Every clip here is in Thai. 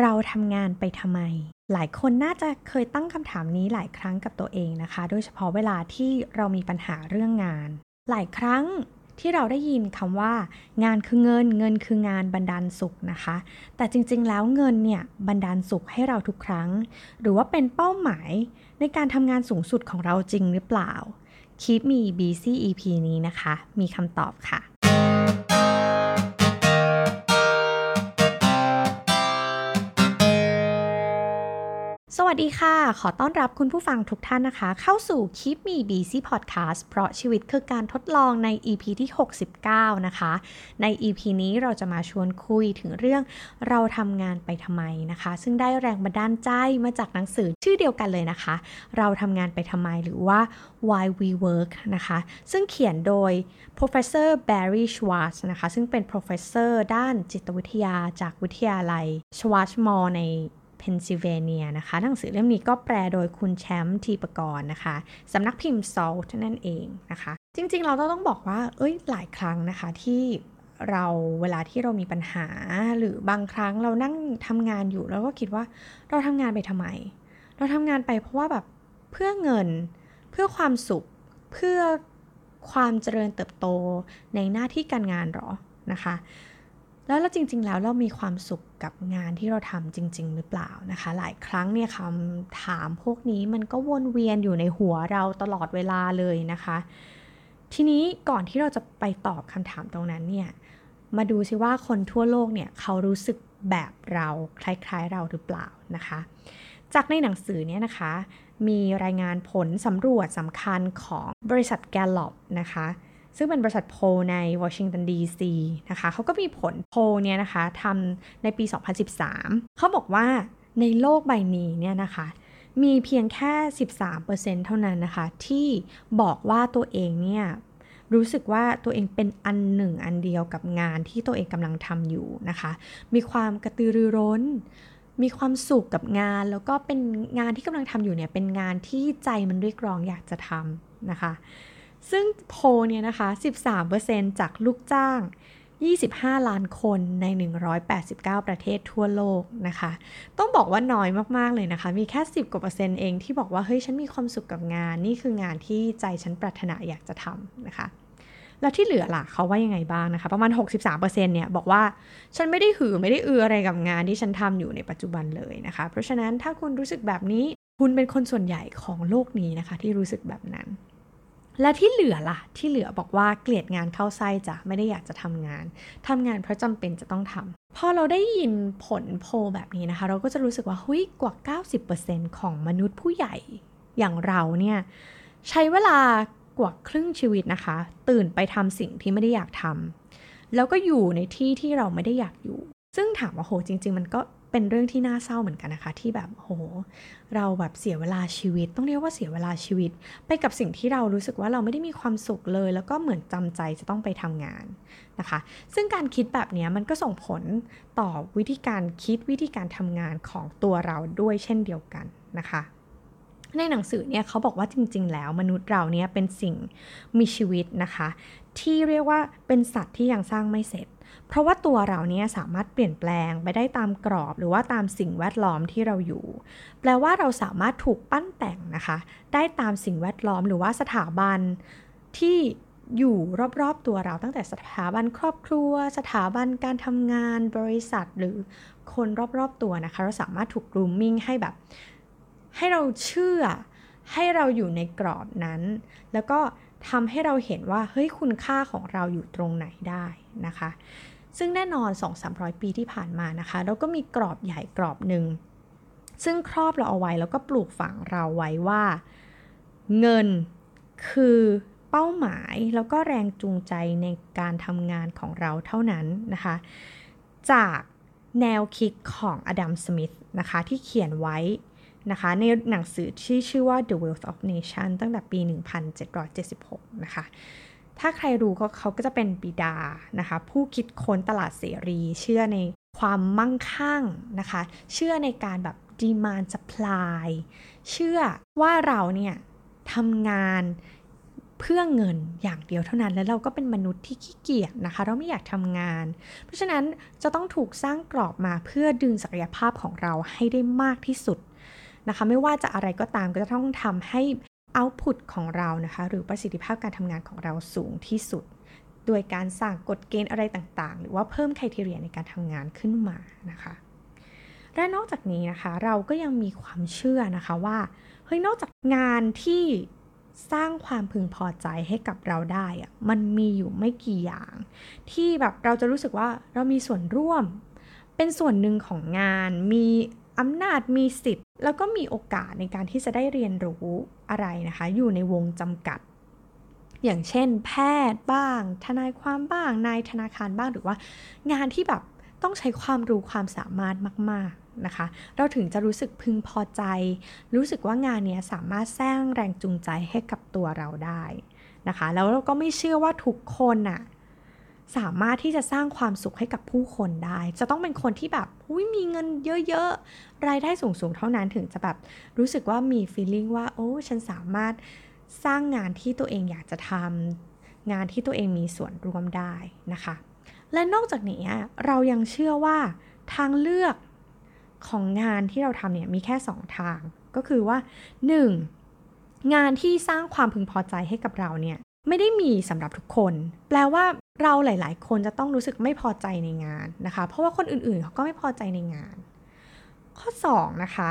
เราทำงานไปทำไม หลายคนน่าจะเคยตั้งคำถามนี้หลายครั้งกับตัวเองนะคะ โดยเฉพาะเวลาที่เรามีปัญหาเรื่องงาน หลายครั้งที่เราได้ยินคำว่า งานคือเงิน เงินคืองานบันดาลสุขนะคะ แต่จริงๆแล้วเงินเนี่ยบันดาลสุขให้เราทุกครั้ง หรือว่าเป็นเป้าหมายในการทำงานสูงสุดของเราจริงหรือเปล่า Keep Me BC EP นี้นะคะ มีคำตอบค่ะ สวัสดีค่ะ ขอต้อนรับคุณผู้ฟังทุกท่านนะคะ เข้าสู่ Keep Me Busy Podcast เพราะชีวิตคือการทดลองใน EP ที่ 69 นะคะ ใน EP นี้เราจะมาชวนคุยถึงเรื่องเราทำงานไปทำไมนะคะ ซึ่งได้แรงบันดาลใจมาจากหนังสือชื่อเดียวกันเลยนะคะ เราทำงานไปทำไมหรือว่า Why We Work นะคะ ซึ่งเขียนโดย Professor Barry Schwartz นะคะ ซึ่งเป็น Professor ด้านจิตวิทยาจากวิทยาลัย Schwartz m o r e ใน เพนซิลเวเนียนะคะ หนังสือเล่มนี้ก็แปลโดยคุณแชมป์ทีปกรณ์นะคะสำนักพิมพ์ SALT นั่นเองนะคะ จริงๆ เราต้องบอกว่า เอ้ยหลายครั้งนะคะที่เราเวลาที่เรามีปัญหาหรือบางครั้งเรานั่งทำงานอยู่แล้วก็คิดว่าเราทำงานไปทำไม เราทำงานไปเพราะว่าแบบเพื่อเงินเพื่อความสุขเพื่อความเจริญเติบโตในหน้าที่การงานหรอนะคะ แล้วแล้วจริง ๆ แล้วเรามีความสุขกับงานที่เราทำจริง ๆ หรือเปล่านะคะ หลายครั้งเนี่ยคำถามพวกนี้มันก็วนเวียนอยู่ในหัวเราตลอดเวลาเลยนะคะ ทีนี้ก่อนที่เราจะไปตอบคำถามตรงนั้นเนี่ย มาดูซิว่าคนทั่วโลกเนี่ยเขารู้สึกแบบเราคล้ายๆเราหรือเปล่านะคะ จากในหนังสือเนี่ยนะคะ มีรายงานผลสำรวจสำคัญของบริษัทแกลลอปนะคะ ซึ่งเป็นบริษัทโพในวอชิงตันดีซีนะคะเขาก็มีผลโพเนี่ยนะคะทำในปี 2013 เขาบอกว่าในโลกใบนี้เนี่ยนะคะมีเพียงแค่ 13%เท่านั้นนะคะ ที่บอกว่าตัวเองเนี่ยรู้สึกว่าตัวเองเป็นอันหนึ่งอันเดียวกับงานที่ตัวเองกำลังทำอยู่นะคะ มีความกระตือรือร้น มีความสุขกับงาน แล้วก็เป็นงานที่กำลังทำอยู่เนี่ยเป็นงานที่ใจมันเรียกร้องอยากจะทำนะคะ ซึ่งโพเนี่ยนะคะ 13%จากลูกจ้าง 25 ล้านคนใน 189 ประเทศทั่วโลกนะคะ ต้องบอกว่าน้อยมาก ๆ เลยนะคะ มีแค่ 10 กว่าเปอร์เซ็นต์เองที่บอกว่า เฮ้ย ฉันมีความสุขกับงาน นี่คืองานที่ใจฉันปรารถนาอยากจะทำนะคะ แล้วที่เหลือล่ะเขาว่ายังไงบ้างนะคะ ประมาณ 63%เนี่ยบอกว่า ฉันไม่ได้หือไม่ได้อืออะไรกับงานที่ฉันทำอยู่ในปัจจุบันเลยนะคะ เพราะฉะนั้นถ้าคุณรู้สึกแบบนี้ คุณเป็นคนส่วนใหญ่ของโลกนี้นะคะ ที่รู้สึกแบบนั้น และที่เหลือล่ะ ที่เหลือบอกว่าเกลียดงานเข้าไส้จ้ะไม่ได้อยากจะทำงาน ทำงานเพราะจำเป็นจะต้องทำพอเราได้ยินผลโพลแบบนี้นะคะ เราก็จะรู้สึกว่าหุ้ยกว่า 90%ของมนุษย์ผู้ใหญ่อย่างเราเนี่ยใช้เวลากว่าครึ่งชีวิตนะคะ ตื่นไปทำสิ่งที่ไม่ได้อยากทำแล้วก็อยู่ในที่ที่เราไม่ได้อยากอยู่ ซึ่งถามว่าโหจริง ๆ มันก็ เป็นเรื่องที่น่าเศร้าเหมือนกันนะคะ ที่แบบโห เราแบบเสียเวลาชีวิต ต้องเรียกว่าเสียเวลาชีวิต ไปกับสิ่งที่เรารู้สึกว่าเราไม่ได้มีความสุขเลย แล้วก็เหมือนจำใจจะต้องไปทำงานนะคะ ซึ่งการคิดแบบนี้มันก็ส่งผลต่อวิธีการคิดวิธีการทำงานของตัวเราด้วยเช่นเดียวกันนะคะในหนังสือเนี่ยเขาบอกว่าจริง ๆ แล้วมนุษย์เราเนี่ยเป็นสิ่งมีชีวิตนะคะ ที่เรียกว่าเป็นสัตว์ที่ยังสร้างไม่เสร็จ เพราะว่าตัวเราเนี่ยสามารถเปลี่ยนแปลงไปได้ตามกรอบหรือว่าตามสิ่งแวดล้อมที่เราอยู่ แปลว่าเราสามารถถูกปั้นแต่งนะคะ ได้ตามสิ่งแวดล้อมหรือว่าสถาบันที่อยู่รอบๆตัวเราตั้งแต่สถาบันครอบครัว สถาบันการทำงานบริษัท หรือคนรอบๆตัวนะคะ เราสามารถถูกกรูมมิ่งให้แบบ ให้เราเชื่อ ให้เราอยู่ในกรอบนั้น แล้วก็ทำให้เราเห็นว่าเฮ้ยคุณค่าของเราอยู่ตรงไหนได้นะคะ ซึ่งแน่นอน 2-300 ปีที่ผ่านมานะคะ เราก็มีกรอบใหญ่กรอบหนึ่ง ซึ่งครอบเราเอาไว้แล้วก็ปลูกฝังเราไว้ว่า เงินคือเป้าหมายแล้วก็แรงจูงใจในการทำงานของเราเท่านั้นนะคะ จากแนวคิดของอดัม สมิธนะคะที่เขียนไว้นะคะในหนังสือที่ชื่อว่า The Wealth of Nation ตั้งแต่ปี 1776 นะคะ ถ้าใครรู้ก็เขาก็จะเป็นบิดานะคะ ผู้คิดค้นตลาดเสรี เชื่อในความมั่งคั่งนะคะ เชื่อในการแบบ demand supply เชื่อว่าเราเนี่ยทำงานเพื่อเงินอย่างเดียวเท่านั้น แล้วเราก็เป็นมนุษย์ที่ขี้เกียจนะคะ เราไม่อยากทำงาน เพราะฉะนั้นจะต้องถูกสร้างกรอบมาเพื่อดึงศักยภาพของเราให้ได้มากที่สุดนะคะ ไม่ว่าจะอะไรก็ตามก็จะต้องทำให้ เอาพุตของเรานะคะ หรือประสิทธิภาพการทำงานของเราสูงที่สุด โดยการสร้างกฎเกณฑ์อะไรต่างๆ หรือว่าเพิ่มคุณทีเรียในการทำงานขึ้นมานะคะ และนอกจากนี้นะคะ เราก็ยังมีความเชื่อนะคะว่าเฮ้ยนอกจากงานที่สร้างความพึงพอใจให้กับเราได้อะมันมีอยู่ไม่กี่อย่าง ที่แบบเราจะรู้สึกว่าเรามีส่วนร่วม เป็นส่วนหนึ่งของงานมี อำนาจมีสิทธิ์ แล้วก็มีโอกาสในการที่จะได้เรียนรู้อะไรนะคะ อยู่ในวงจำกัด อย่างเช่น แพทย์บ้าง ทนายความบ้าง นายธนาคารบ้างหรือว่างานที่แบบต้องใช้ความรู้ความสามารถมากนะคะ เราถึงจะรู้สึกพึงพอใจ รู้สึกว่างานนี้สามารถสร้างแรงจูงใจให้กับตัวเราได้นะคะ แล้วเราก็ไม่เชื่อว่าทุกคนน่ะ สามารถที่จะสร้างความสุขให้กับผู้คนได้ จะต้องเป็นคนที่แบบุยมีเงินเยอะๆ รายได้สูงๆ เท่านั้นถึงจะแบบรู้สึกว่ามี feeling ว่าโอ้ฉันสามารถสร้างงานที่ตัวเองอยากจะทำงานที่ตัวเองมีส่วนร่วมได้นะคะ และนอกจากนี้เรายังเชื่อว่าทางเลือกของงานที่เราทำเนี่ยมีแค่ 2 ทาง ก็คือว่า 1. งานที่สร้างความพึงพอใจให้กับเราเนี่ย ไม่ได้มีสำหรับทุกคน แปลว่าเราหลาย ๆ คนจะต้องรู้สึกไม่พอใจในงานนะคะ เพราะว่าคนอื่น ๆ เขาก็ไม่พอใจในงาน ข้อ 2 นะคะ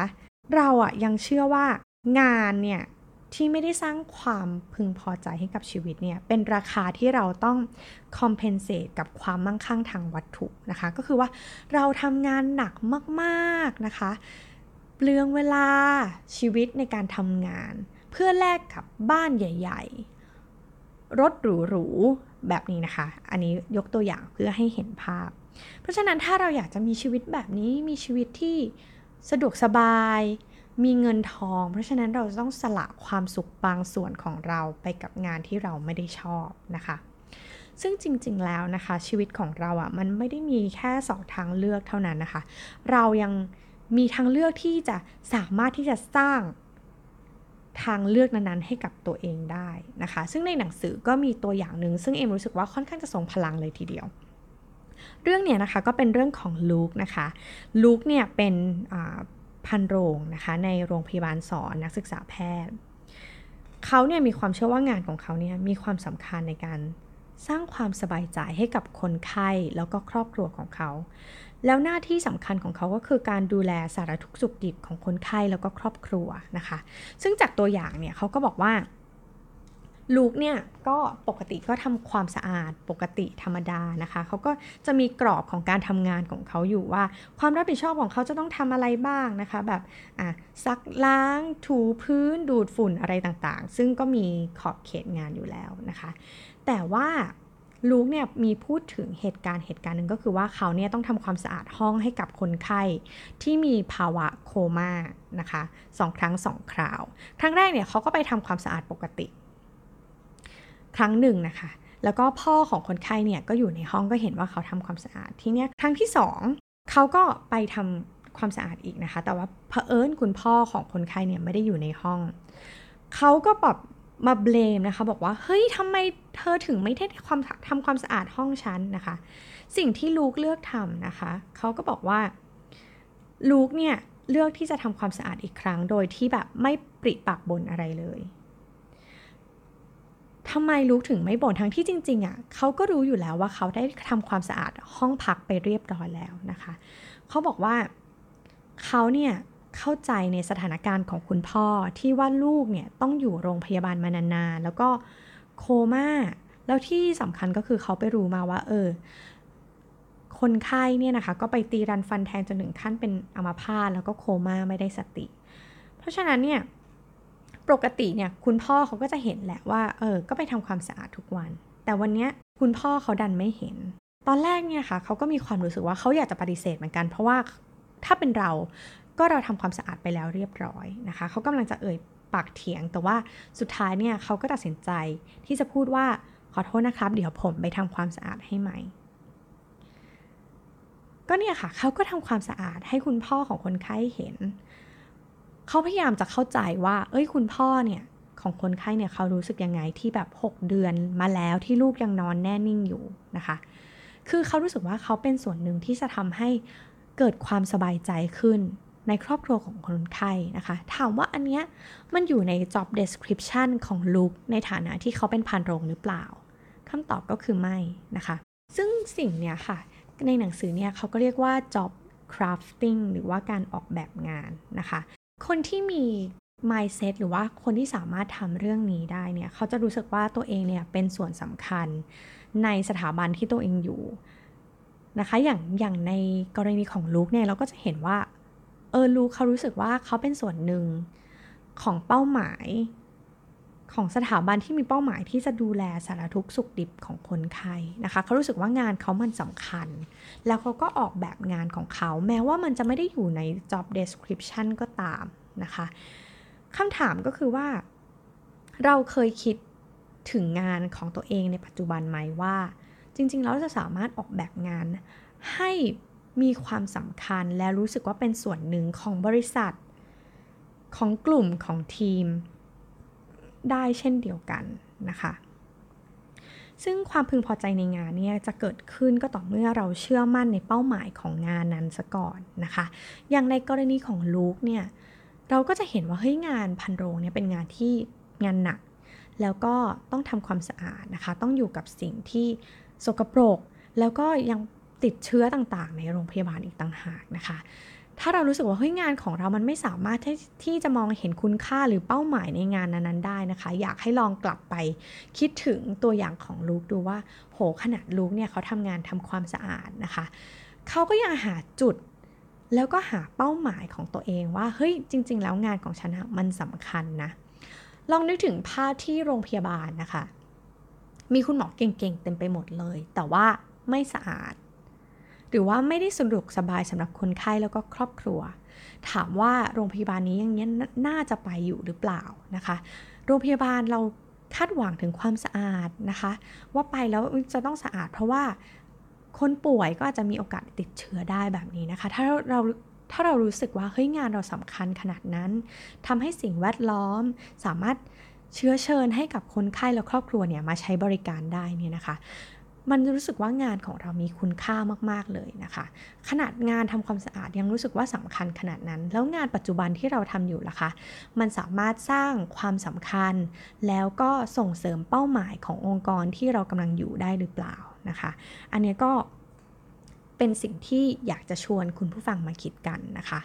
เราอะยังเชื่อว่างานเนี่ยที่ไม่ได้สร้างความพึงพอใจให้กับชีวิตเนี่ย เป็นราคาที่เราต้อง compensate กับความมั่งคั่งทางวัตถุนะคะ ก็คือว่าเราทำงานหนักมาก ๆ นะคะ เปลืองเวลาชีวิตในการทำงาน เพื่อแลกกับบ้านใหญ่ๆ รถหรูๆแบบนี้นะคะ อันนี้ยกตัวอย่างเพื่อให้เห็นภาพ เพราะฉะนั้นถ้าเราอยากจะมีชีวิตแบบนี้มีชีวิตที่สะดวกสบาย มีเงินทอง เพราะฉะนั้นเราต้องสละความสุขบางส่วนของเราไปกับงานที่เราไม่ได้ชอบนะคะ ซึ่งจริงๆแล้วนะคะ ชีวิตของเราอะ่ะมันไม่ได้มีแค่สองทางเลือกเท่านั้นนะคะ เรายังมีทางเลือกที่จะสามารถที่จะสร้าง ทางเลือกนั้นๆ ให้กับตัวเองได้นะคะ ซึ่งในหนังสือก็มีตัวอย่างหนึ่งซึ่งเอ็มรู้สึกว่าค่อนข้างจะทรงพลังเลยทีเดียว เรื่องเนี้ยนะคะก็เป็นเรื่องของลูกนะคะลูกเนี่ยเป็นพันโรงนะคะในโรงพยาบาลสอนนักศึกษาแพทย์เขาเนี่ยมีความเชื่อว่างานของเขาเนี่ยมีความสำคัญในการสร้างความสบายใจให้กับคนไข้แล้วก็ครอบครัวของเขา แล้วหน้าที่สำคัญของเขาก็คือการดูแลสารทุกสุขดิบของคนไข้แล้วก็ครอบครัวนะคะ ซึ่งจากตัวอย่างเนี่ยเขาก็บอกว่าลูกเนี่ยก็ปกติก็ทำความสะอาดปกติธรรมดานะคะ เขาก็จะมีกรอบของการทำงานของเขาอยู่ว่า ความรับผิดชอบของเขาจะต้องทำอะไรบ้างนะคะ แบบอะซักล้างถูพื้นดูดฝุ่นอะไรต่างๆ ซึ่งก็มีขอบเขตงานอยู่แล้วนะคะ แต่ว่า ลูกเนี่ยมีพูดถึงเหตุการณ์เหตุการณ์หนึ่งก็คือว่าเขาเนี่ยต้องทำความสะอาดห้องให้กับคนไข้ที่มีภาวะโคม่านะคะสองครั้งสองคราว ครั้งแรกเนี่ยเขาก็ไปทำความสะอาดปกติ ครั้งหนึ่งนะคะแล้วก็พ่อของคนไข้เนี่ยก็อยู่ในห้องก็เห็นว่าเขาทำความสะอาดทีเนี้ยครั้งที่สองเขาก็ไปทำความสะอาดอีกนะคะ แต่ว่าเผอิญคุณพ่อของคนไข้เนี่ยไม่ได้อยู่ในห้อง เขาก็แบบ มาเบลมนะคะ บอกว่าเฮ้ยทำไมเธอถึงไม่ได้ความทำความสะอาดห้องฉันนะคะ สิ่งที่ลูกเลือกทำนะคะเขาก็บอกว่าลูกเนี่ยเลือกที่จะทำความสะอาดอีกครั้ง โดยที่แบบไม่ปริปากบนอะไรเลยทำไมลูกถึงไม่บ่นทั้งที่จริงๆอะ่ะเขาก็รู้อยู่แล้วว่าเขาได้ทำความสะอาดห้องพักไปเรียบร้อยแล้วนะคะเขาบอกว่าเขาเนี่ย เข้าใจในสถานการณ์ของคุณพ่อที่ว่าลูกเนี่ยต้องอยู่โรงพยาบาลมานานๆ แล้วก็โคมา่า แล้วที่สำคัญก็คือเขาไปรู้มาว่า เออ คนไข้เนี่ยนะคะ ก็ไปตีรันฟันแทงจนถึงขั้นเป็นอัมาพาตแล้วก็โคม่าไม่ได้สติ เพราะฉะนั้นเนี่ยปกติเนี่ยคุณพ่อเขาก็จะเห็นแหละว่า เออ ก็ไปทำความสะอาดทุกวัน แต่วันเนี้ยคุณพ่อเขาดันไม่เห็น ตอนแรกเนี่ยค่ะเขาก็มีความรู้สึกว่าเขาอยากจะปฏิเสธเหมือนกัน เพราะว่าถ้าเป็นเรา ก็เราทำความสะอาดไปแล้วเรียบร้อยนะคะเขากำลังจะเอ่ยปากเถียง แต่ว่าสุดท้ายเนี่ยเขาก็ตัดสินใจที่จะพูดว่าขอโทษนะครับ เดี๋ยวผมไปทำความสะอาดให้ใหม่ ก็เนี่ยค่ะเขาก็ทำความสะอาดให้คุณพ่อของคนไข้เห็นเขาพยายามจะเข้าใจว่า เอ้ยคุณพ่อเนี่ยของคนไข้เนี่ยเขารู้สึกยังไงที่แบบ 6 เดือนมาแล้วที่ลูกยังนอนแน่นิ่งอยู่นะคะ คือเขารู้สึกว่าเขาเป็นส่วนหนึ่งที่จะทำให้เกิดความสบายใจขึ้น ในครอบครัวของคนไข้นะคะ ถามว่าอันเนี้ยมันอยู่ใน job description ของลูกในฐานะที่เขาเป็นพันโรงหรือเปล่าคำตอบก็คือไม่นะคะ ซึ่งสิ่งเนี้ยค่ะ ในหนังสือเนี่ยเขาก็เรียกว่า job crafting หรือว่าการออกแบบงานนะคะ คนที่มี mindset หรือว่าคนที่สามารถทำเรื่องนี้ได้เนี่ย เขาจะรู้สึกว่าตัวเองเนี่ยเป็นส่วนสำคัญในสถาบันที่ตัวเองอยู่นะคะ อย่างอย่างในกรณีของลูกเนี่ยเราก็จะเห็นว่า เออลูเขารู้สึกว่าเขาเป็นส่วนหนึ่งของเป้าหมายของสถาบันที่มีเป้าหมายที่จะดูแลสารทุกสุขดิบของคนไข้นะคะเขารู้สึกว่างานเขามันสำคัญ แล้วเขาก็ออกแบบงานของเขา แม้ว่ามันจะไม่ได้อยู่ใน job description ก็ตามนะคะคำถามก็คือว่า เราเคยคิดถึงงานของตัวเองในปัจจุบันไหมว่า จริง ๆ แล้วจะสามารถออกแบบงานให้ มีความสำคัญและรู้สึกว่าเป็นส่วนหนึ่งของบริษัท ของกลุ่มของทีม ได้เช่นเดียวกันนะคะ ซึ่งความพึงพอใจในงานเนี่ยจะเกิดขึ้นก็ต่อเมื่อเราเชื่อมั่นในเป้าหมายของงานนั้นซะก่อนนะคะ อย่างในกรณีของลูกเนี่ยเราก็จะเห็นว่าเฮ้ยงานพันโรงเนี่ยเป็นงานที่งานหนัก แล้วก็ต้องทำความสะอาดนะคะ ต้องอยู่กับสิ่งที่สกปรก แล้วก็ยัง ติดเชื้อต่างๆ ในโรงพยาบาลอีกต่างหากนะคะ ถ้าเรารู้สึกว่าเฮ้ยงานของเรามันไม่สามารถที่ที่จะมองเห็นคุณค่าหรือเป้าหมายในงานนั้นๆได้นะคะ อยากให้ลองกลับไปคิดถึงตัวอย่างของลูกดูว่า โหขนาดลูกเนี่ยเขาทำงานทำความสะอาดนะคะเขาก็ยังหาจุดแล้วก็หาเป้าหมายของตัวเองว่าเฮ้ยจริง ๆ แล้วงานของฉันมันสำคัญนะ ลองนึกถึงภาพที่โรงพยาบาลนะคะ มีคุณหมอเก่งๆ เต็มไปหมดเลย แต่ว่าไม่สะอาด หรือว่าไม่ได้สะดวกสบายสำหรับคนไข้แล้วก็ครอบครัว ถามว่าโรงพยาบาลนี้ยังนี้น่าจะไปอยู่หรือเปล่านะคะ โรงพยาบาลเราคาดหวังถึงความสะอาดนะคะ ว่าไปแล้วจะต้องสะอาดเพราะว่าคนป่วยก็อาจจะมีโอกาสติดเชื้อได้แบบนี้นะคะ ถ้าเราถ้าเรารู้สึกว่าเฮ้ยงานเราสำคัญขนาดนั้นทำให้สิ่งแวดล้อมสามารถเชื้อเชิญให้กับคนไข้และครอบครัวเนี่ยมาใช้บริการได้เนี่ยนะคะ มันรู้สึกว่างานของเรามีคุณค่ามาก ๆ เลยนะคะ ขนาดงานทำความสะอาดยังรู้สึกว่าสำคัญขนาดนั้น แล้วงานปัจจุบันที่เราทำอยู่ล่ะคะ มันสามารถสร้างความสำคัญ แล้วก็ส่งเสริมเป้าหมายขององค์กรที่เรากำลังอยู่ได้หรือเปล่านะคะ อันนี้ก็เป็นสิ่งที่อยากจะชวนคุณผู้ฟังมาคิดกันนะคะ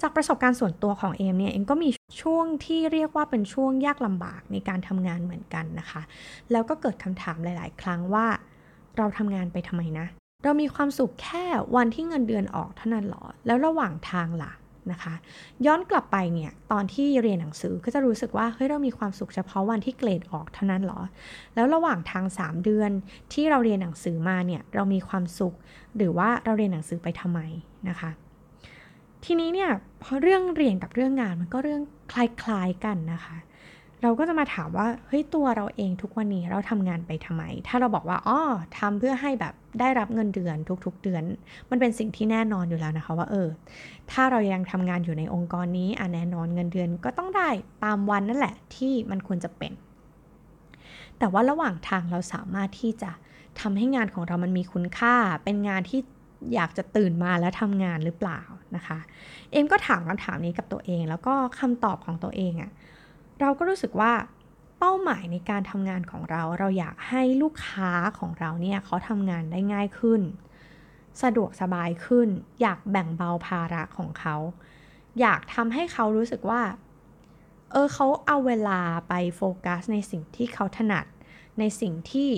จากประสบการณ์ส่วนตัวของเอมเนี่ยเองก็มีช่วงที่เรียกว่าเป็นช่วงยากลำบากในการทำงานเหมือนกันนะคะ แล้วก็เกิดคำถามหลาย ๆ ครั้งว่า เราทำงานไปทำไมนะ เรามีความสุขแค่วันที่เงินเดือนออกเท่านั้นหรอ แล้วระหว่างทางล่ะนะคะ ย้อนกลับไปเนี่ยตอนที่เรียนหนังสือก็จะรู้สึกว่าเฮ้ยเรามีความสุขเฉพาะวันที่เกรดออกเท่านั้นหรอ แล้วระหว่างทาง 3 เดือนที่เราเรียนหนังสือมาเนี่ยเรามีความสุข หรือว่าเราเรียนหนังสือไปทำไมนะคะ ทีนี้เนี่ยพอเรื่องเรียนกับเรื่องงานมันก็เรื่องคล้ายๆกันนะคะ เราก็จะมาถามว่าเฮ้ยตัวเราเองทุกวันนี้เราทำงานไปทำไม ถ้าเราบอกว่าอ๋อทำเพื่อให้แบบได้รับเงินเดือนทุกๆเดือน มันเป็นสิ่งที่แน่นอนอยู่แล้วนะคะว่าเออ ถ้าเรายังทำงานอยู่ในองค์กรนี้อะแน่นอนเงินเดือนก็ต้องได้ตามวันนั่นแหละที่มันควรจะเป็น แต่ว่าระหว่างทางเราสามารถที่จะทำให้งานของเรามันมีคุณค่า เป็นงานที่อยากจะตื่นมาแล้วทำงานหรือเปล่านะคะ เอ็มก็ถามคำถามนี้กับตัวเอง แล้วก็คำตอบของตัวเองอะ่ะ เราก็รู้สึกว่าเป้าหมายในการทำงานของเรา เราอยากให้ลูกค้าของเราเนี่ยเขาทำงานได้ง่ายขึ้น สะดวกสบายขึ้น อยากแบ่งเบาภาระของเขา อยากทำให้เขารู้สึกว่า เออเขาเอาเวลาไปโฟกัสในสิ่งที่เขาถนัด ในสิ่งที่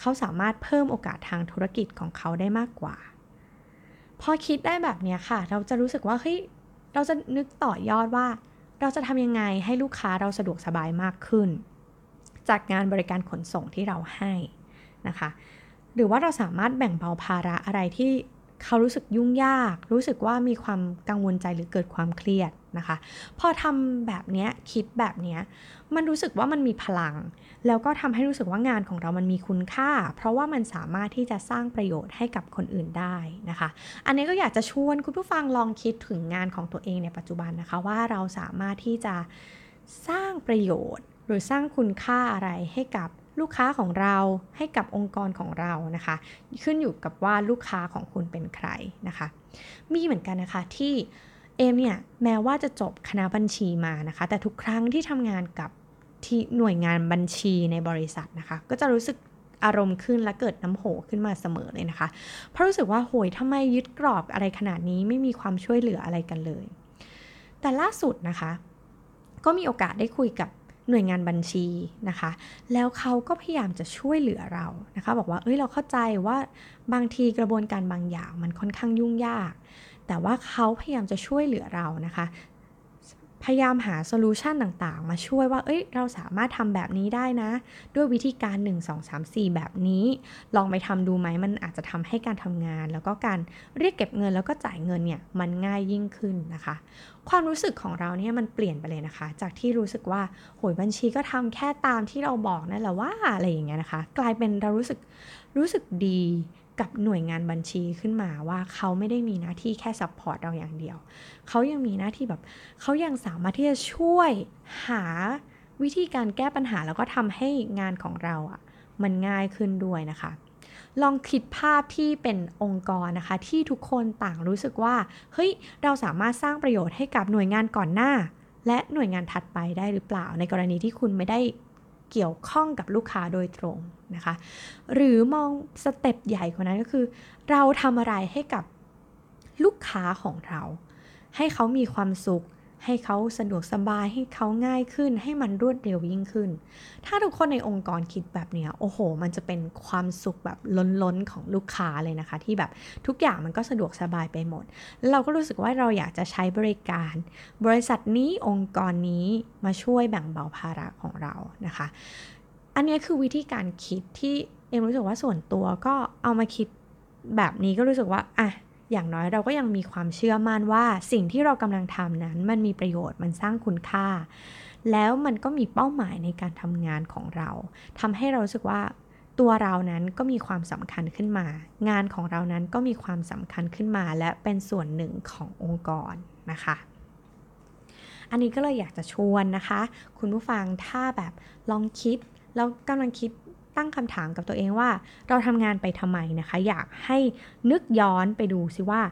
เขาสามารถเพิ่มโอกาสทางธุรกิจของเขาได้มากกว่า พอคิดได้แบบนี้ค่ะ เราจะรู้สึกว่าเฮ้ยเราจะนึกต่อยอดว่า เราจะทำยังไงให้ลูกค้าเราสะดวกสบายมากขึ้น จากงานบริการขนส่งที่เราให้นะคะ หรือว่าเราสามารถแบ่งเบาภาระอะไรที่เขารู้สึกยุ่งยาก รู้สึกว่ามีความกังวลใจหรือเกิดความเครียด นะคะ พอทำแบบนี้คิดแบบนี้มันรู้สึกว่ามันมีพลัง แล้วก็ทำให้รู้สึกว่างานของเรามันมีคุณค่า เพราะว่ามันสามารถที่จะสร้างประโยชน์ให้กับคนอื่นได้นะคะ อันนี้ก็อยากจะชวนคุณผู้ฟังลองคิดถึงงานของตัวเองในปัจจุบันนะคะ ว่าเราสามารถที่จะสร้างประโยชน์ หรือสร้างคุณค่าอะไรให้กับลูกค้าของเราให้กับองค์กรของเรานะคะ ขึ้นอยู่กับว่าลูกค้าของคุณเป็นใครนะคะ มีเหมือนกันนะคะที่ เอมเนี่ยแม้ว่าจะจบคณะบัญชีมานะคะ แต่ทุกครั้งที่ทำงานกับที่หน่วยงานบัญชีในบริษัทนะคะ ก็จะรู้สึกอารมณ์ขึ้นและเกิดน้ำโหขึ้นมาเสมอเลยนะคะ เพราะรู้สึกว่าโหยทำไมยึดกรอบอะไรขนาดนี้ไม่มีความช่วยเหลืออะไรกันเลย แต่ล่าสุดนะคะ ก็มีโอกาสได้คุยกับหน่วยงานบัญชีนะคะ แล้วเขาก็พยายามจะช่วยเหลือเรานะคะ บอกว่าเอ้ยเราเข้าใจว่าบางทีกระบวนการบางอย่างมันค่อนข้างยุ่งยาก แต่ว่าเขาพยายามจะช่วยเหลือเรานะคะ พยายามหา solution ต่างๆ มาช่วยว่า เอ้ย เราสามารถทำแบบนี้ได้นะ ด้วยวิธีการ 1 2 3 4 แบบนี้ ลองไปทำดูไหม มันอาจจะทำให้การทำงาน แล้วก็การเรียกเก็บเงินแล้วก็จ่ายเงินเนี่ย มันง่ายยิ่งขึ้นนะคะ ความรู้สึกของเราเนี่ยมันเปลี่ยนไปเลยนะคะ จากที่รู้สึกว่า โหยบัญชีก็ทำแค่ตามที่เราบอกนั่นแหละว่าอะไรอย่างเงี้ยนะคะ กลายเป็นเรารู้สึกรู้สึกดี กับหน่วยงานบัญชีขึ้นมาว่าเขาไม่ได้มีหน้าที่แค่ support เราอย่างเดียว เขายังมีหน้าที่แบบเขายังสามารถที่จะช่วยหาวิธีการแก้ปัญหาแล้วก็ทำให้งานของเราอะ่ะมันง่ายขึ้นด้วยนะคะ ลองคิดภาพที่เป็นองค์กรนะคะ ที่ทุกคนต่างรู้สึกว่าเฮ้ยเราสามารถสร้างประโยชน์ให้กับหน่วยงานก่อนหน้า และหน่วยงานถัดไปได้หรือเปล่า ในกรณีที่คุณไม่ได้ เกี่ยวข้องกับลูกค้าโดยตรงนะคะ หรือมองสเต็ปใหญ่กว่านั้นก็คือ เราทำอะไรให้กับลูกค้าของเรา ให้เขามีความสุข ให้เขาสะดวกสบายให้เขาง่ายขึ้น ให้มันรวดเร็วยิ่งขึ้น ถ้าทุกคนในองค์กรคิดแบบนี้โอ้โห มันจะเป็นความสุขแบบล้นๆของลูกค้าเลยนะคะ ที่แบบทุกอย่างมันก็สะดวกสบายไปหมดแล้วเราก็รู้สึกว่าเราอยากจะใช้บริการ บริษัทนี้องค์กรนี้มาช่วยแบ่งเบาภาระของเรานะคะ อันนี้คือวิธีการคิดที่เอ็มรู้สึกว่าส่วนตัวก็เอามาคิดแบบนี้ก็รู้สึกว่าอะ อย่างน้อยเราก็ยังมีความเชื่อมั่นว่าสิ่งที่เรากำลังทำนั้น มันมีประโยชน์มันสร้างคุณค่า แล้วมันก็มีเป้าหมายในการทำงานของเราทำให้เราสึกว่าตัวเรานั้นก็มีความสำคัญขึ้นมา งานของเรานั้นก็มีความสำคัญขึ้นมา และเป็นส่วนหนึ่งขององค์กรนะคะ อันนี้ก็เลยอยากจะชวนนะคะ คุณผู้ฟังถ้าแบบลองคิดแล้วกำลังคิด ตั้งคำถามกับตัวเองว่า เราทำงานไปทำไมนะคะ อยากให้นึกย้อนไปดูสิว่า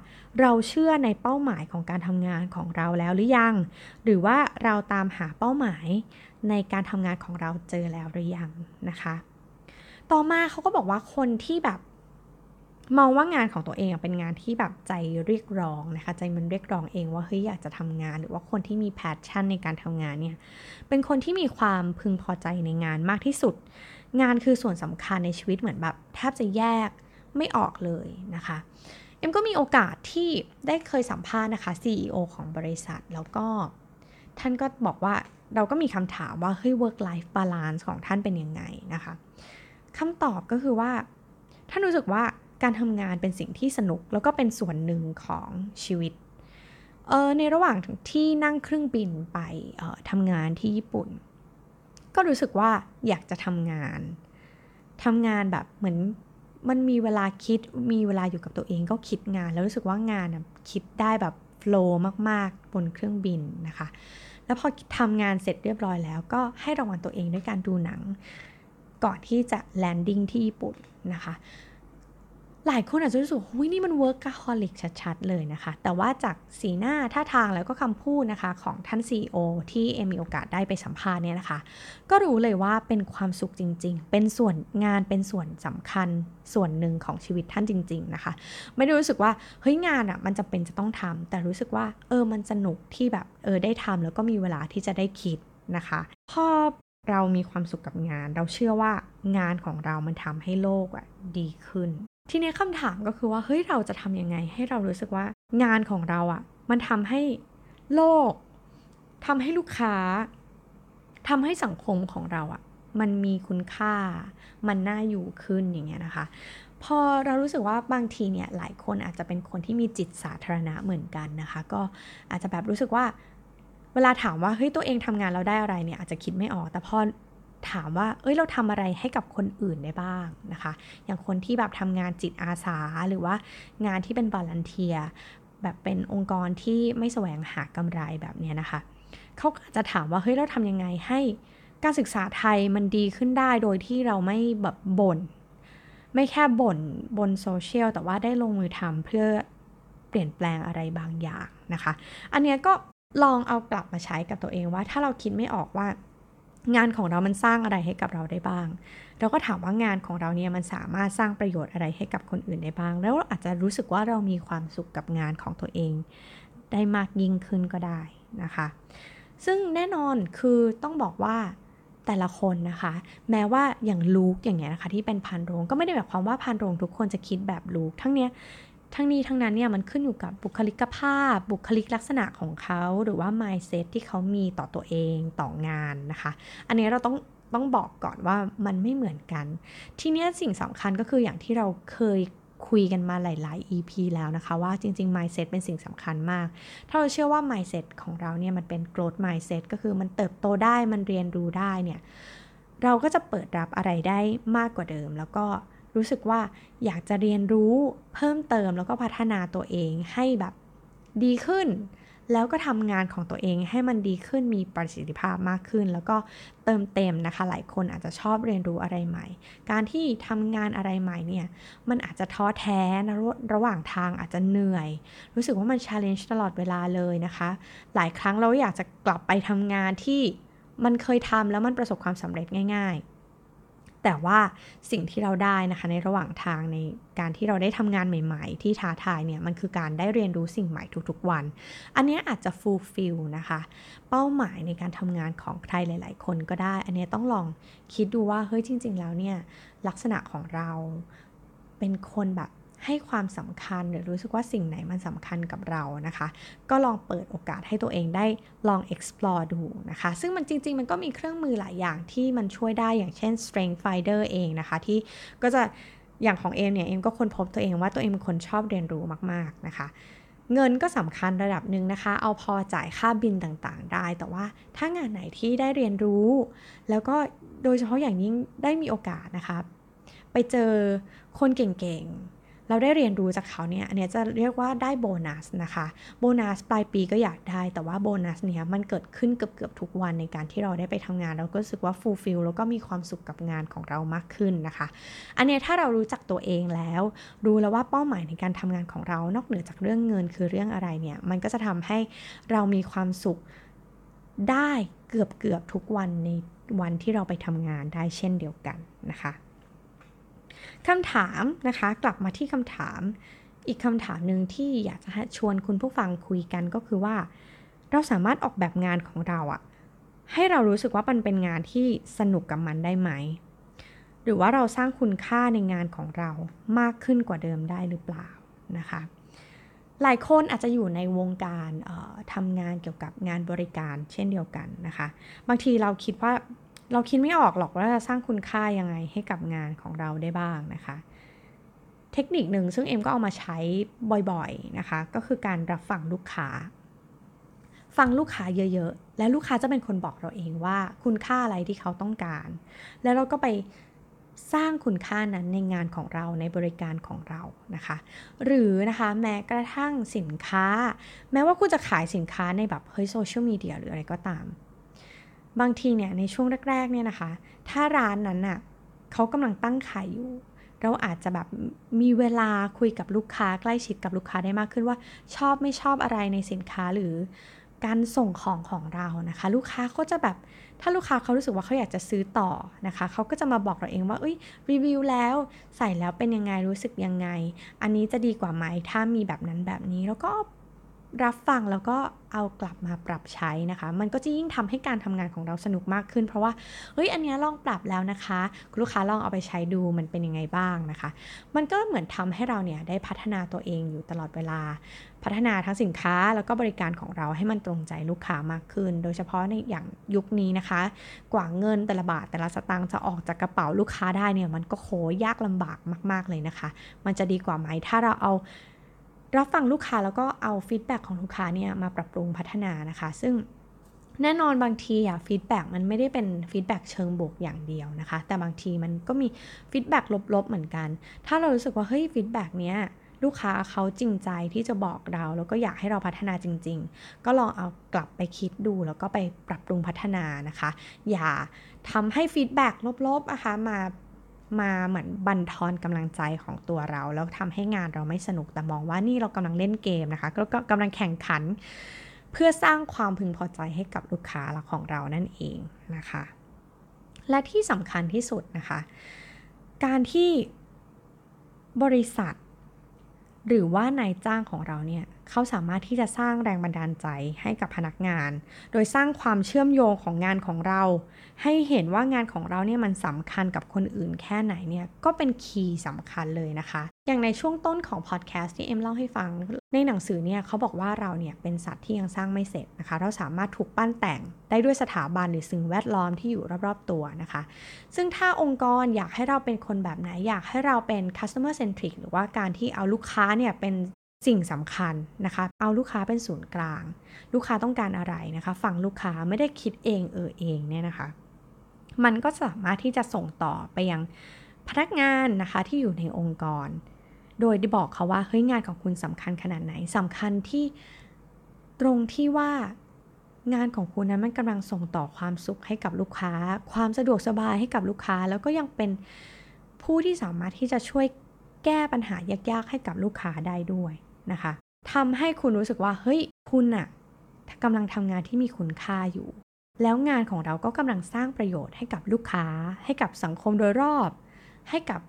เราเชื่อในเป้าหมายของการทำงานของเราแล้วหรือยัง หรือว่าเราตามหาเป้าหมายในการทำงานของเราเจอแล้วหรือยังนะคะ ต่อมาเขาก็บอกว่าคนที่แบบมองว่างานของตัวเองเป็นงานที่แบบใจเรียกร้องนะคะ ใจมันเรียกร้องเองว่าเฮ้ยอยากจะทำงานหรือว่าคนที่มี passion ในการทำงานเนี่ยเป็นคนที่มีความพึงพอใจในงานมากที่สุด งานคือส่วนสำคัญในชีวิตเหมือนแบบแทบจะแยกไม่ออกเลยนะคะ เอ็มก็มีโอกาสที่ได้เคยสัมภาษณ์นะคะ CEO ของบริษัทแล้วก็ท่านก็บอกว่าเราก็มีคำถามว่าเฮ้ย work life balance ของท่านเป็นยังไงนะคะคำตอบก็คือว่า ท่านรู้สึกว่าการทำงานเป็นสิ่งที่สนุกแล้วก็เป็นส่วนหนึ่งของชีวิตเออในระหว่างที่นั่งเครื่องบินไปทำงานที่ญี่ปุ่น ก็รู้สึกว่าอยากจะทำงานทำงานแบบเหมือนมันมีเวลาคิดมีเวลาอยู่กับตัวเองก็คิดงาน แล้วรู้สึกว่างานคิดได้แบบโฟล์มากๆ บนเครื่องบินนะคะ แล้วพอทำงานเสร็จเรียบร้อยแล้ว ก็ให้รางวัลตัวเองด้วยการดูหนัง ก่อนที่จะ landing ที่ญี่ปุ่นนะคะ หลายคนอาจจะรู้สึกว่านี่มัน workaholic ชัดๆ เลยนะคะ แต่ว่าจากสีหน้าท่าทางแล้วก็คำพูดนะคะของท่าน CEO ที่เอมีโอกาสได้ไปสัมภาษณ์เนี่ยนะคะ ก็รู้เลยว่าเป็นความสุขจริง ๆ เป็นส่วนงานเป็นส่วนสำคัญส่วนหนึ่งของชีวิตท่านจริง ๆ นะคะ ไม่ได้รู้สึกว่าเฮ้ยงานอะ่ะมันจะเป็นจะต้องทำแต่รู้สึกว่าเออมันสนุกที่แบบเออได้ทำแล้วก็มีเวลาที่จะได้คิดนะคะพอเรามีความสุขกับงาน เราเชื่อว่างานของเรามันทำให้โลกอะดีขึ้น ทีนี้คำถามก็คือว่าเฮ้ยเราจะทำยังไง ให้เรารู้สึกว่างานของเราอะ่ะ มันทำให้โลกทำให้ลูกค้าทำให้สังคมของเราอะ่ะ มันมีคุณค่า มันน่าอยู่ขึ้นอย่างเงี้ยนะคะ พอเรารู้สึกว่าบางทีเนี่ยหลายคนอาจจะเป็นคนที่มีจิตสาธารณะเหมือนกันนะคะ ก็อาจจะแบบรู้สึกว่าเวลาถามว่าเฮ้ยตัวเองทำงานเราได้อะไรเนี่ยอาจจะคิดไม่ออก แต่พอ ถามว่า เอ้ยเราทำอะไรให้กับคนอื่นได้บ้างนะคะ อย่างคนที่แบบทำงานจิตอาสาหรือว่างานที่เป็นบอลันเทียแบบเป็นองค์กรที่ไม่แสวงหากำไรแบบนี้นะคะเขาก็จะถามว่าเฮ้ยเราทำยังไงให้การศึกษาไทยมันดีขึ้นได้โดยที่เราไม่แบบบน่นไม่แค่บ่นบนโซเชียลแต่ว่าได้ลงมือทำเพื่อเปลี่ยนแปลงอะไรบางอย่างนะคะ อันนี้ก็ลองเอากลับมาใช้กับตัวเองว่าถ้าเราคิดไม่ออกว่า งานของเรามันสร้างอะไรให้กับเราได้บ้าง เราก็ถามว่างานของเราเนี่ยมันสามารถสร้างประโยชน์อะไรให้กับคนอื่นได้บ้าง แล้วเราอาจจะรู้สึกว่าเรามีความสุขกับงานของตัวเอง ได้มากยิ่งขึ้นก็ได้นะคะ ซึ่งแน่นอนคือต้องบอกว่าแต่ละคนนะคะ แม้ว่าอย่างลูกอย่างเงี้ยนะคะที่เป็นพันโรงก็ไม่ได้แบบความว่าพันโรงทุกคนจะคิดแบบลูกทั้งเนี้ย ทั้งนี้ทั้งนั้นเนี่ยมันขึ้นอยู่กับบุคลิกภาพ บุคลิกลักษณะของเขาหรือว่า mindset ที่เขามีต่อตัวเองต่องานนะคะ อันนี้เราต้องต้องบอกก่อนว่ามันไม่เหมือนกัน ทีนี้สิ่งสำคัญก็คืออย่างที่เราเคยคุยกันมาหลาย ๆ EP แล้วนะคะว่าจริง ๆ mindset เป็นสิ่งสำคัญมาก ถ้าเราเชื่อว่า mindset ของเราเนี่ยมันเป็น growth mindset ก็คือมันเติบโตได้มันเรียนรู้ได้เนี่ยเราก็จะเปิดรับอะไรได้มากกว่าเดิม แล้วก็ รู้สึกว่าอยากจะเรียนรู้เพิ่มเติมแล้วก็พัฒนาตัวเองให้แบบดีขึ้น แล้วก็ทำงานของตัวเองให้มันดีขึ้นมีประสิทธิภาพมากขึ้น แล้วก็เติมเต็มนะคะ หลายคนอาจจะชอบเรียนรู้อะไรใหม่ การที่ทำงานอะไรใหม่เนี่ยมันอาจจะท้อแท้นะระหว่างทางอาจจะเหนื่อย รู้สึกว่ามันชาเลนจ์ตลอดเวลาเลยนะคะ หลายครั้งเราอยากจะกลับไปทำงานที่มันเคยทำแล้วมันประสบความสำเร็จง่าย ๆ แต่ว่าสิ่งที่เราได้นะคะในระหว่างทางในการที่เราได้ทำงานใหม่ ๆ ที่ท้าทายเนี่ยมันคือการได้เรียนรู้สิ่งใหม่ทุกๆวัน อันนี้อาจจะ fulfill นะคะ เป้าหมายในการทำงานของใครหลาย ๆ คนก็ได้ อันนี้ต้องลองคิดดูว่าเฮ้ยจริง ๆ แล้วเนี่ยลักษณะของเราเป็นคนแบบ ให้ความสำคัญหรือรู้สึกว่าสิ่งไหนมันสำคัญกับเรานะคะ ก็ลองเปิดโอกาสให้ตัวเองได้ลอง explore ดูนะคะ ซึ่งมันจริง ๆ มันก็มีเครื่องมือหลายอย่างที่มันช่วยได้อย่างเช่น strength finder เองนะคะ ที่ก็จะอย่างของเอมเนี่ยเอมก็ค้นพบตัวเองว่าตัวเองเป็นคนชอบเรียนรู้มาก ๆนะคะเงินก็สำคัญระดับหนึ่งนะคะ เอาพอจ่ายค่าบินต่างๆ ได้ แต่ว่าถ้างานไหนที่ได้เรียนรู้ แล้วก็โดยเฉพาะอย่างยิ่งได้มีโอกาสนะคะ ไปเจอคนเก่ง เราได้เรียนรู้จากเขาเนี่ยอันนี้จะเรียกว่าได้โบนัสนะคะโบนัสปลายปีก็อยากได้ แต่ว่าโบนัสเนี่ยมันเกิดขึ้นเกือบๆทุกวันในการที่เราได้ไปทำงาน เราก็รู้สึกว่า fulfill แล้วก็มีความสุขกับงานของเรามากขึ้นนะคะ อันนี้ถ้าเรารู้จักตัวเองแล้ว รู้แล้วว่าเป้าหมายในการทำงานของเรานอกเหนือจากเรื่องเงินคือเรื่องอะไรเนี่ยมันก็จะทำให้เรามีความสุขได้เกือบเกือบทุกวันในวันที่เราไปทำงานได้เช่นเดียวกันนะคะ คำถามนะคะ กลับมาที่คำถาม อีกคำถามหนึ่งที่อยากจะชวนคุณผู้ฟังคุยกันก็คือว่า เราสามารถออกแบบงานของเราอะให้เรารู้สึกว่ามันเป็นงานที่สนุกกับมันได้ไหม หรือว่าเราสร้างคุณค่าในงานของเรามากขึ้นกว่าเดิมได้หรือเปล่านะคะ หลายคนอาจจะอยู่ในวงการทำงานเกี่ยวกับงานบริการเช่นเดียวกันนะคะ บางทีเราคิดว่า เราคิดไม่ออกหรอกว่าจะสร้างคุณค่ายังไงให้กับงานของเราได้บ้างนะคะ เทคนิคหนึ่งซึ่งเอ็มก็เอามาใช้บ่อยๆนะคะ ก็คือการรับฟังลูกค้า ฟังลูกค้าเยอะๆ และลูกค้าจะเป็นคนบอกเราเองว่าคุณค่าอะไรที่เขาต้องการ แล้วเราก็ไปสร้างคุณค่านั้นในงานของเราในบริการของเรานะคะ หรือนะคะแม้กระทั่งสินค้า แม้ว่าคุณจะขายสินค้าในแบบเฮ้ยโซเชียลมีเดียหรืออะไรก็ตาม บางทีเนี่ยในช่วงแรกๆเนี่ยนะคะ ถ้าร้านนั้นน่ะเขากำลังตั้งขายอยู่ เราอาจจะแบบมีเวลาคุยกับลูกค้าใกล้ชิดกับลูกค้าได้มากขึ้นว่า ชอบไม่ชอบอะไรในสินค้าหรือการส่งของของเรานะคะ ลูกค้าก็จะแบบถ้าลูกค้าเขารู้สึกว่าเขาอยากจะซื้อต่อนะคะเขาก็จะมาบอกเราเองว่าเอ้ยรีวิวแล้วใส่แล้วเป็นยังไงรู้สึกยังไง อันนี้จะดีกว่าไหมถ้ามีแบบนั้นแบบนี้แล้วก็ รับฟังแล้วก็เอากลับมาปรับใช้นะคะ มันก็จะยิ่งทำให้การทำงานของเราสนุกมากขึ้น เพราะว่าเฮ้ยอันนี้ลองปรับแล้วนะคะ คุณลูกค้าลองเอาไปใช้ดูมันเป็นยังไงบ้างนะคะ มันก็เหมือนทำให้เราเนี่ยได้พัฒนาตัวเองอยู่ตลอดเวลา พัฒนาทั้งสินค้าแล้วก็บริการของเราให้มันตรงใจลูกค้ามากขึ้น โดยเฉพาะในอย่างยุคนี้นะคะ กว่าเงินแต่ละบาทแต่ละสตางค์จะออกจากกระเป๋าลูกค้าได้เนี่ยมันก็โหยากลำบากมาก ๆเลยนะคะ มันจะดีกว่าไหมถ้าเราเอา รับฟังลูกค้าแล้วก็เอา feedback ของลูกค้าเนี่ยมาปรับปรุงพัฒนานะคะ ซึ่งแน่นอนบางทีอะ feedback มันไม่ได้เป็น feedback เชิงบวกอย่างเดียวนะคะ แต่บางทีมันก็มี feedback ลบๆเหมือนกัน ถ้าเรารู้สึกว่าเฮ้ย feedback เนี้ยลูกค้าเขาจริงใจที่จะบอกเรา แล้วก็อยากให้เราพัฒนาจริง ๆ ก็ลองเอากลับไปคิดดูแล้วก็ไปปรับปรุงพัฒนานะคะ อย่าทำให้ฟีดแบ็กลบๆนะคะมา มาเหมือนบันทอนกำลังใจของตัวเรา แล้วทำให้งานเราไม่สนุกแต่มองว่านี่เรากำลังเล่นเกมนะคะก็กำลังแข่งขัน เพื่อสร้างความพึงพอใจให้กับลูกค้าของเรานั่นเองนะคะ และที่สำคัญที่สุดนะคะ การที่บริษัท หรือว่านายจ้างของเราเนี่ย เขาสามารถที่จะสร้างแรงบันดาลใจให้กับพนักงาน โดยสร้างความเชื่อมโยงของงานของเรา ให้เห็นว่างานของเราเนี่ยมันสำคัญกับคนอื่นแค่ไหนเนี่ยก็เป็นคีย์สำคัญเลยนะคะ อย่างในช่วงต้นของพอดแคสต์ที่เอ็มเล่าให้ฟัง ในหนังสือเนี่ยเขาบอกว่าเราเนี่ยเป็นสัตว์ที่ยังสร้างไม่เสร็จนะคะ เราสามารถถูกปั้นแต่งได้ด้วยสถาบันหรือสิ่งแวดล้อมที่อยู่รอบๆตัวนะคะ ซึ่งถ้าองค์กรอยากให้เราเป็นคนแบบไหนอยากให้เราเป็น customer centric หรือว่าการที่เอาลูกค้าเนี่ยเป็น สิ่งสำคัญนะคะ เอาลูกค้าเป็นศูนย์กลาง ลูกค้าต้องการอะไรนะคะฟังลูกค้าไม่ได้คิดเองเออเองเนี่ยนะคะ มันก็สามารถที่จะส่งต่อไปยังพนักงานนะคะที่อยู่ในองค์กร โดยได้บอกเขาว่าเฮ้ยงานของคุณสำคัญขนาดไหนสำคัญที่ตรงที่ว่างานของคุณนั้นมันกำลังส่งต่อความสุขให้กับลูกค้า ความสะดวกสบายให้กับลูกค้า แล้วก็ยังเป็นผู้ที่สามารถที่จะช่วยแก้ปัญหายากๆให้กับลูกค้าได้ด้วย นะคะทำให้คุณรู้สึกว่าเฮ้ยคุณอะกำลังทำงานที่มีคุณค่าอยู่ แล้วงานของเราก็กำลังสร้างประโยชน์ให้กับลูกค้า ให้กับสังคมโดยรอบ ให้กับ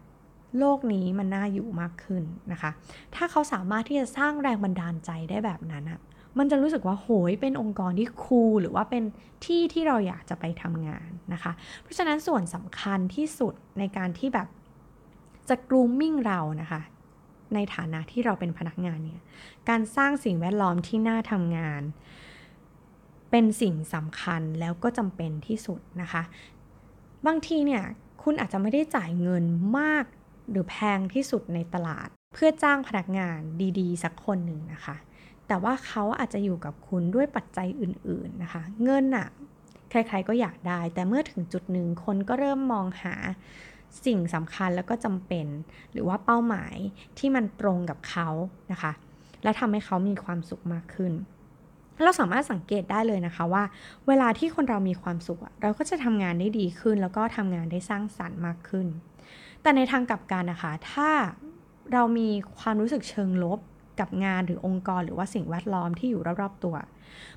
โลกนี้มันน่าอยู่มากขึ้นนะคะ ถ้าเขาสามารถที่จะสร้างแรงบันดาลใจได้แบบนั้นอะมันจะรู้สึกว่าโหยเป็นองค์กรที่คูลหรือว่าเป็นที่ที่เราอยากจะไปทำงานนะคะ เพราะฉะนั้นส่วนสำคัญที่สุดในการที่แบบจะกรูมมิ่งเรานะคะ ในฐานะที่เราเป็นพนักงานเนี่ย การสร้างสิ่งแวดล้อมที่น่าทำงาน เป็นสิ่งสำคัญแล้วก็จำเป็นที่สุดนะคะ บางทีเนี่ยคุณอาจจะไม่ได้จ่ายเงินมากหรือแพงที่สุดในตลาด เพื่อจ้างพนักงานดีๆ สักคนหนึ่งนะคะ แต่ว่าเขาอาจจะอยู่กับคุณด้วยปัจจัยอื่นๆนะคะ เงินอะใครๆก็อยากได้ แต่เมื่อถึงจุดหนึ่งคนก็เริ่มมองหา สิ่งสำคัญแล้วก็จำเป็น หรือว่าเป้าหมายที่มันตรงกับเขานะคะ และทำให้เขามีความสุขมากขึ้น เราสามารถสังเกตได้เลยนะคะว่า เวลาที่คนเรามีความสุข เราก็จะทำงานได้ดีขึ้น แล้วก็ทำงานได้สร้างสรรค์มากขึ้น แต่ในทางกลับกันนะคะ ถ้าเรามีความรู้สึกเชิงลบกับงานหรือองค์กรหรือว่าสิ่งแวดล้อมที่อยู่รอบๆตัว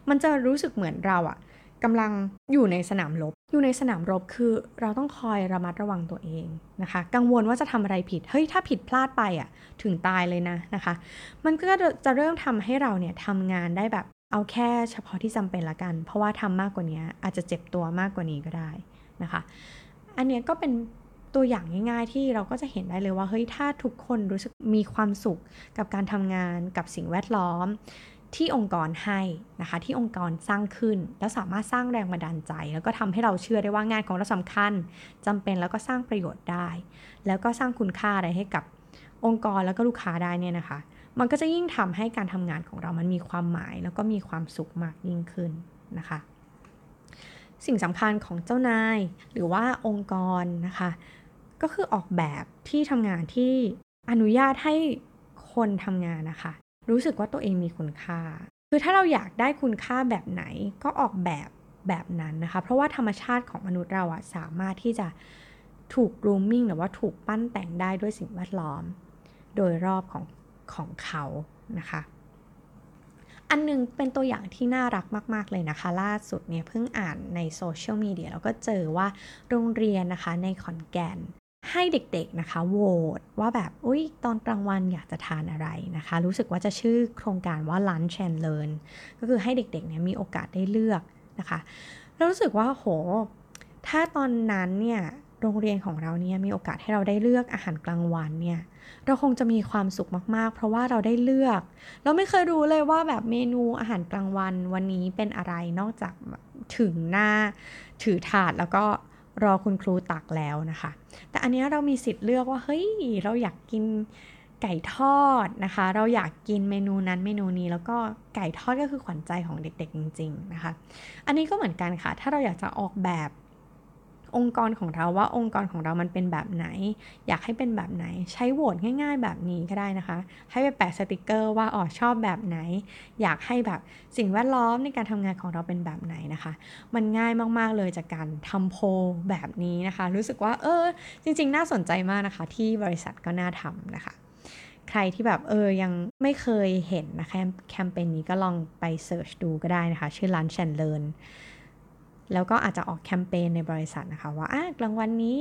มันจะรู้สึกเหมือนเราอะ กำลังอยู่ในสนามรบ อยู่ในสนามรบคือเราต้องคอยระมัดระวังตัวเองนะคะ กังวลว่าจะทำอะไรผิด เฮ้ย ถ้าผิดพลาดไปอะ ถึงตายเลยนะนะคะ มันก็จะเริ่มทำให้เราเนี่ยทำงานได้แบบเอาแค่เฉพาะที่จำเป็นละกัน เพราะว่าทำมากกว่านี้อาจจะเจ็บตัวมากกว่านี้ก็ได้นะคะ อันนี้ก็เป็นตัวอย่างง่ายๆที่เราก็จะเห็นได้เลยว่าเฮ้ยถ้าทุกคนรู้สึกมีความสุขกับการทำงานกับสิ่งแวดล้อม ที่องค์กรให้นะคะ ที่องค์กรสร้างขึ้น แล้วสามารถสร้างแรงบันดาลใจ แล้วก็ทำให้เราเชื่อได้ว่างานของเราสำคัญจำเป็นแล้วก็สร้างประโยชน์ได้ แล้วก็สร้างคุณค่าอะไรให้กับองค์กรแล้วก็ลูกค้าได้เนี่ยนะคะ มันก็จะยิ่งทำให้การทำงานของเรามันมีความหมาย แล้วก็มีความสุขมากยิ่งขึ้นนะคะ สิ่งสำคัญของเจ้านาย หรือว่าองค์กรนะคะ ก็คือออกแบบที่ทำงานที่อนุญาตให้คนทำงานนะคะ รู้สึกว่าตัวเองมีคุณค่า คือถ้าเราอยากได้คุณค่าแบบไหนก็ออกแบบแบบนั้นนะคะ เพราะว่าธรรมชาติของมนุษย์เราอะสามารถที่จะถูกรูมมิ่งหรือว่าถูกปั้นแต่งได้ด้วยสิ่งแวดล้อม โดยรอบของของเขานะคะ อันนึงเป็นตัวอย่างที่น่ารักมาก ๆ เลยนะคะ ล่าสุดเนี่ยเพิ่งอ่านในโซเชียลมีเดียแล้วก็เจอว่าโรงเรียนนะคะในขอนแก่น ให้เด็กๆนะคะโหวตว่าแบบอุ้ยตอนกลางวันอยากจะทานอะไรนะคะ รู้สึกว่าจะชื่อโครงการว่า Lunch and Learn ก็คือให้เด็กๆเนี่ยมีโอกาสได้เลือกนะคะแล้วรู้สึกว่าโห ถ้าตอนนั้นเนี่ยโรงเรียนของเราเนี่ยมีโอกาสให้เราได้เลือกอาหารกลางวันเนี่ยเราคงจะมีความสุขมากๆ เพราะว่าเราได้เลือก เราไม่เคยรู้เลยว่าแบบเมนูอาหารกลางวันวันนี้เป็นอะไรนอกจากถึงหน้าถือถาดแล้วก็ รอคุณครูตักแล้วนะคะ แต่อันนี้เรามีสิทธิ์เลือกว่า เฮ้ย เราอยากกินไก่ทอดนะคะ เราอยากกินเมนูนั้นเมนูนี้ แล้วก็ไก่ทอดก็คือขวัญใจของเด็กๆจริง ๆ นะคะ อันนี้ก็เหมือนกันค่ะ ถ้าเราอยากจะออกแบบ องค์กรของเราว่าองค์กรของเรามันเป็นแบบไหน อยากให้เป็นแบบไหน ใช้โหวตง่าย ๆ แบบนี้ก็ได้นะคะ ให้ไปแปะสติกเกอร์ว่าอ๋อชอบแบบไหน อยากให้แบบสิ่งแวดล้อมในการทำงานของเราเป็นแบบไหนนะคะ มันง่ายมากๆเลยจากการทำโพลแบบนี้นะคะ รู้สึกว่าเออจริง ๆ น่าสนใจมากนะคะ ที่บริษัทก็น่าทำนะคะใครที่แบบเออยังไม่เคยเห็นนะคะแคมเปญนี้ก็ลองไปเสิร์ชดูก็ได้นะคะ ชื่อ Lunch and Learn แล้ แล้วก็อาจจะออกแคมเปญในบริษัทนะคะว่าอะกลางวันนี้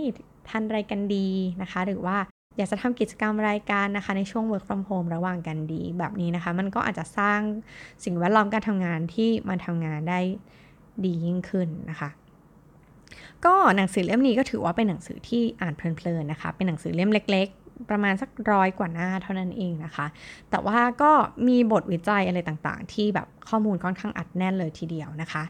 ทานอะไรกันดีนะคะ หรือว่าอยากจะทำกิจกรรมรายการนะคะ ในช่วง work from home ระหว่างกันดี แบบนี้นะคะ มันก็อาจจะสร้างสิ่งแวดล้อมการทำงานที่มันทำงานได้ดียิ่งขึ้นนะคะ ก็หนังสือเล่มนี้ก็ถือว่าเป็นหนังสือที่อ่านเพลินๆนะคะ เป็นหนังสือเล่มเล็กๆประมาณสักร้อยกว่าหน้าเท่านั้นเองนะคะ แต่ว่าก็มีบทวิจัยอะไรต่างๆ ที่แบบข้อมูลค่อนข้างอัดแน่นเลยทีเดียวนะคะ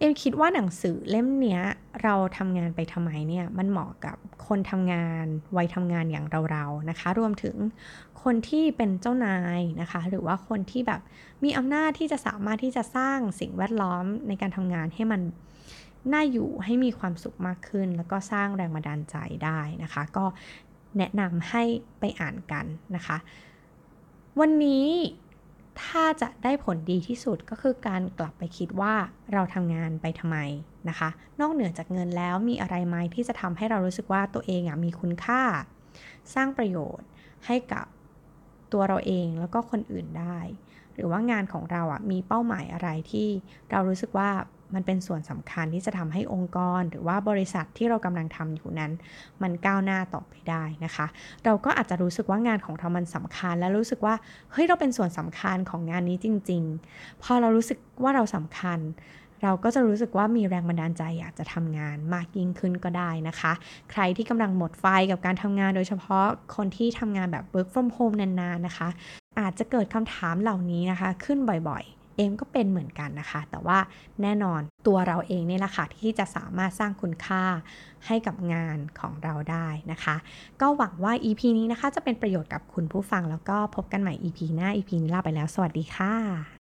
เอ็มคิดว่าหนังสือเล่มเนี้ยเราทำงานไปทำไมเนี่ยมันเหมาะกับคนทำงานวัยทำงานอย่างเราๆนะคะ รวมถึงคนที่เป็นเจ้านายนะคะ หรือว่าคนที่แบบมีอำนาจที่จะสามารถที่จะสร้างสิ่งแวดล้อมในการทำงานให้มันน่าอยู่ให้มีความสุขมากขึ้น แล้วก็สร้างแรงบันดาลใจได้นะคะ ก็แนะนำให้ไปอ่านกันนะคะ วันนี้ ถ้าจะได้ผลดีที่สุดก็คือการกลับไปคิดว่าเราทำงานไปทำไมนะคะ นอกเหนือจากเงินแล้วมีอะไรไหมที่จะทำให้เรารู้สึกว่าตัวเองอะมีคุณค่า สร้างประโยชน์ให้กับตัวเราเองแล้วก็คนอื่นได้ หรือว่างานของเราอะมีเป้าหมายอะไรที่เรารู้สึกว่า มันเป็นส่วนสำคัญที่จะทำให้องค์กร หรือว่าบริษัทที่เรากำลังทำอยู่นั้น มันก้าวหน้าต่อไปได้นะคะ เราก็อาจจะรู้สึกว่างานของเรามันสำคัญ และรู้สึกว่าเฮ้ยเราเป็นส่วนสำคัญของงานนี้จริง ๆ พอเรารู้สึกว่าเราสำคัญเราก็จะรู้สึกว่ามีแรงบันดาลใจอยากจะทำงานมากยิ่งขึ้นก็ได้นะคะ ใครที่กำลังหมดไฟกับการทำงานโดยเฉพาะคนที่ทำงานแบบ work from home นานๆนะคะ อาจจะเกิดคำถามเหล่านี้นะคะ ขึ้นบ่อยๆ เองก็เป็นเหมือนกันนะคะ แต่ว่าแน่นอนตัวเราเองนี่แหละค่ะที่จะสามารถสร้างคุณค่าให้กับงานของเราได้นะคะ ก็หวังว่า EP นี้นะคะจะเป็นประโยชน์กับคุณผู้ฟังแล้วก็พบกันใหม่ EP หน้า EP นี้ลาไปแล้ว สวัสดีค่ะ